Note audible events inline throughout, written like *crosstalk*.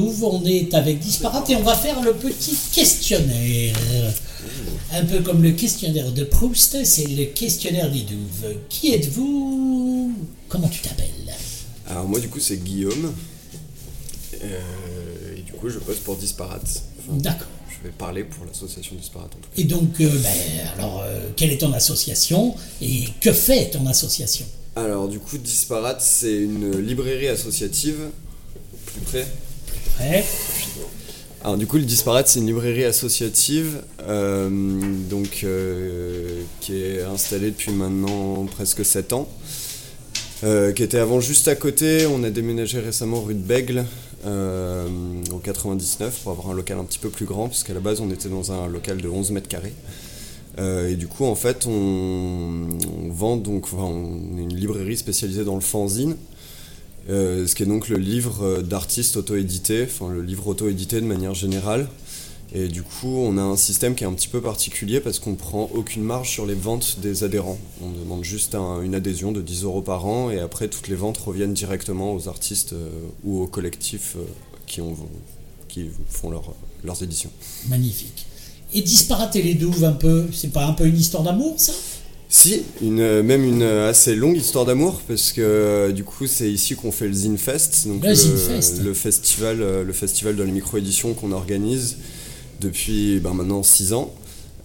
On est avec Disparate et on va faire le petit questionnaire. Un peu comme le questionnaire de Proust, c'est le questionnaire des douves. Qui êtes-vous? Comment tu t'appelles? Alors moi du coup c'est Guillaume. Euh, et du coup je poste pour Disparate. Enfin, D'accord. Je vais parler pour l'association Disparate en tout cas. Et donc, euh, ben, alors, euh, quelle est ton association et que fait ton association? Alors du coup Disparate c'est une librairie associative. Plus près Alors du coup, le Disparate, c'est une librairie associative euh, donc, euh, qui est installée depuis maintenant presque 7 ans. euh, qui était avant juste à côté. On a déménagé récemment rue de Bègle en 99 pour avoir un local un petit peu plus grand, puisqu'à la base on était dans un local de 11 mètres carrés. Et du coup, en fait, on, vend donc, on est une librairie spécialisée dans le fanzine. Euh, ce qui est donc le livre euh, d'artistes auto-édité, enfin le livre auto-édité de manière générale. Et du coup, on a un système qui est un petit peu particulier parce qu'on prend aucune marge sur les ventes des adhérents. On demande juste un- une adhésion de 10 euros par an et après, toutes les ventes reviennent directement aux artistes euh, ou aux collectifs qui, ont, qui font leur- leurs éditions. Magnifique. Et Disparate et les douves, un peu, c'est pas un peu une histoire d'amour, ça? Si, une, même une assez longue histoire d'amour, parce que euh, du coup c'est ici qu'on fait le Zine Fest, donc Le Zine Fest. le festival, euh, le festival de la micro-édition qu'on organise depuis ben, maintenant 6 ans,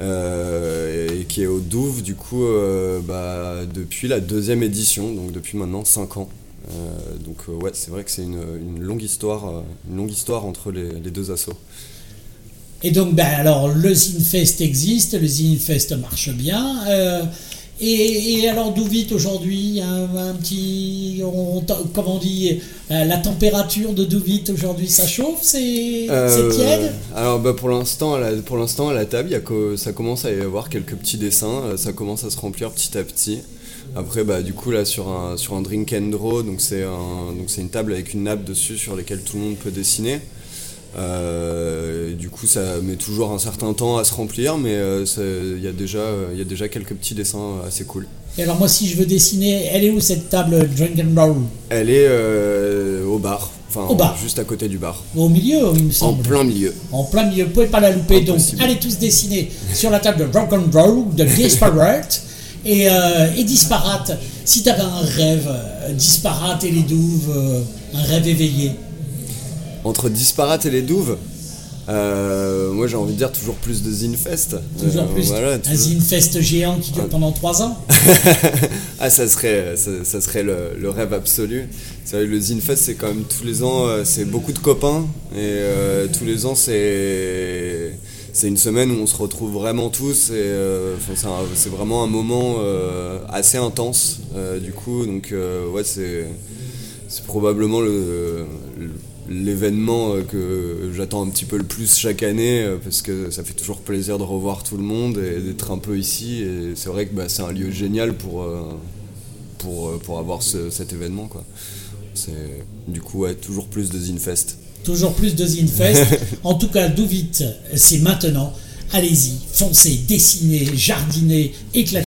euh, et qui est au Douve du coup euh, bah, depuis la deuxième édition, donc depuis maintenant 5 ans. Euh, donc ouais, c'est vrai que c'est une, une longue histoire, une longue histoire entre les, les deux assos. Et donc, ben alors, le Zinfest existe, le Zinfest marche bien. Et, et alors, d'où vite aujourd'hui un, un petit. On, comment on dit euh, La température de Douvit aujourd'hui, ça chauffe? C'est Euh, tiède? Alors bah, pour l'instant, à la- pour l'instant à la table, il y a que- ça commence à y avoir quelques petits dessins, euh, ça commence à se remplir petit à petit. Après bah du coup là sur un sur un drink and draw, donc c'est un donc c'est une table avec une nappe dessus sur laquelle tout le monde peut dessiner. Euh, coup ça met toujours un certain temps à se remplir, mais euh, il y a déjà il y a déjà quelques petits dessins assez cool. Et alors, moi, si je veux dessiner, elle est où cette table Drink and Roll Elle est euh, au bar, enfin Au bar. juste à côté du bar, Au milieu, il me en semble. plein milieu. En plein milieu, vous pouvez pas la louper. Donc, allez tous dessiner sur la table de Rock and Roll, de Disparate. Et, euh, et Disparate, si tu avais un rêve, Disparate et les douves, euh, un rêve éveillé. Entre Disparate et les Douves, euh, moi j'ai envie de dire toujours plus de Zinfest. Toujours Euh, plus. voilà, un Zinfest géant qui dure pendant trois ans. *laughs* Ah, ça serait, ça, ça serait le, le rêve absolu. Vrai, le Zinfest, c'est quand même tous les ans, euh, c'est beaucoup de copains. Et euh, tous les ans, c'est. C'est une semaine où on se retrouve vraiment tous et euh, c'est vraiment un moment euh, assez intense euh, du coup donc euh, ouais c'est c'est probablement le- le- l'événement euh, que j'attends un petit peu le plus chaque année euh, parce que ça fait toujours plaisir de revoir tout le monde et d'être un peu ici et c'est vrai que bah, c'est un lieu génial pour, euh, pour, pour avoir ce- cet événement quoi. C'est du coup ouais, toujours plus de Zinfest. Toujours plus de Zinfest. *laughs* en tout cas, d'où vite, c'est maintenant. Allez-y, foncez, dessinez, jardinez, éclatez.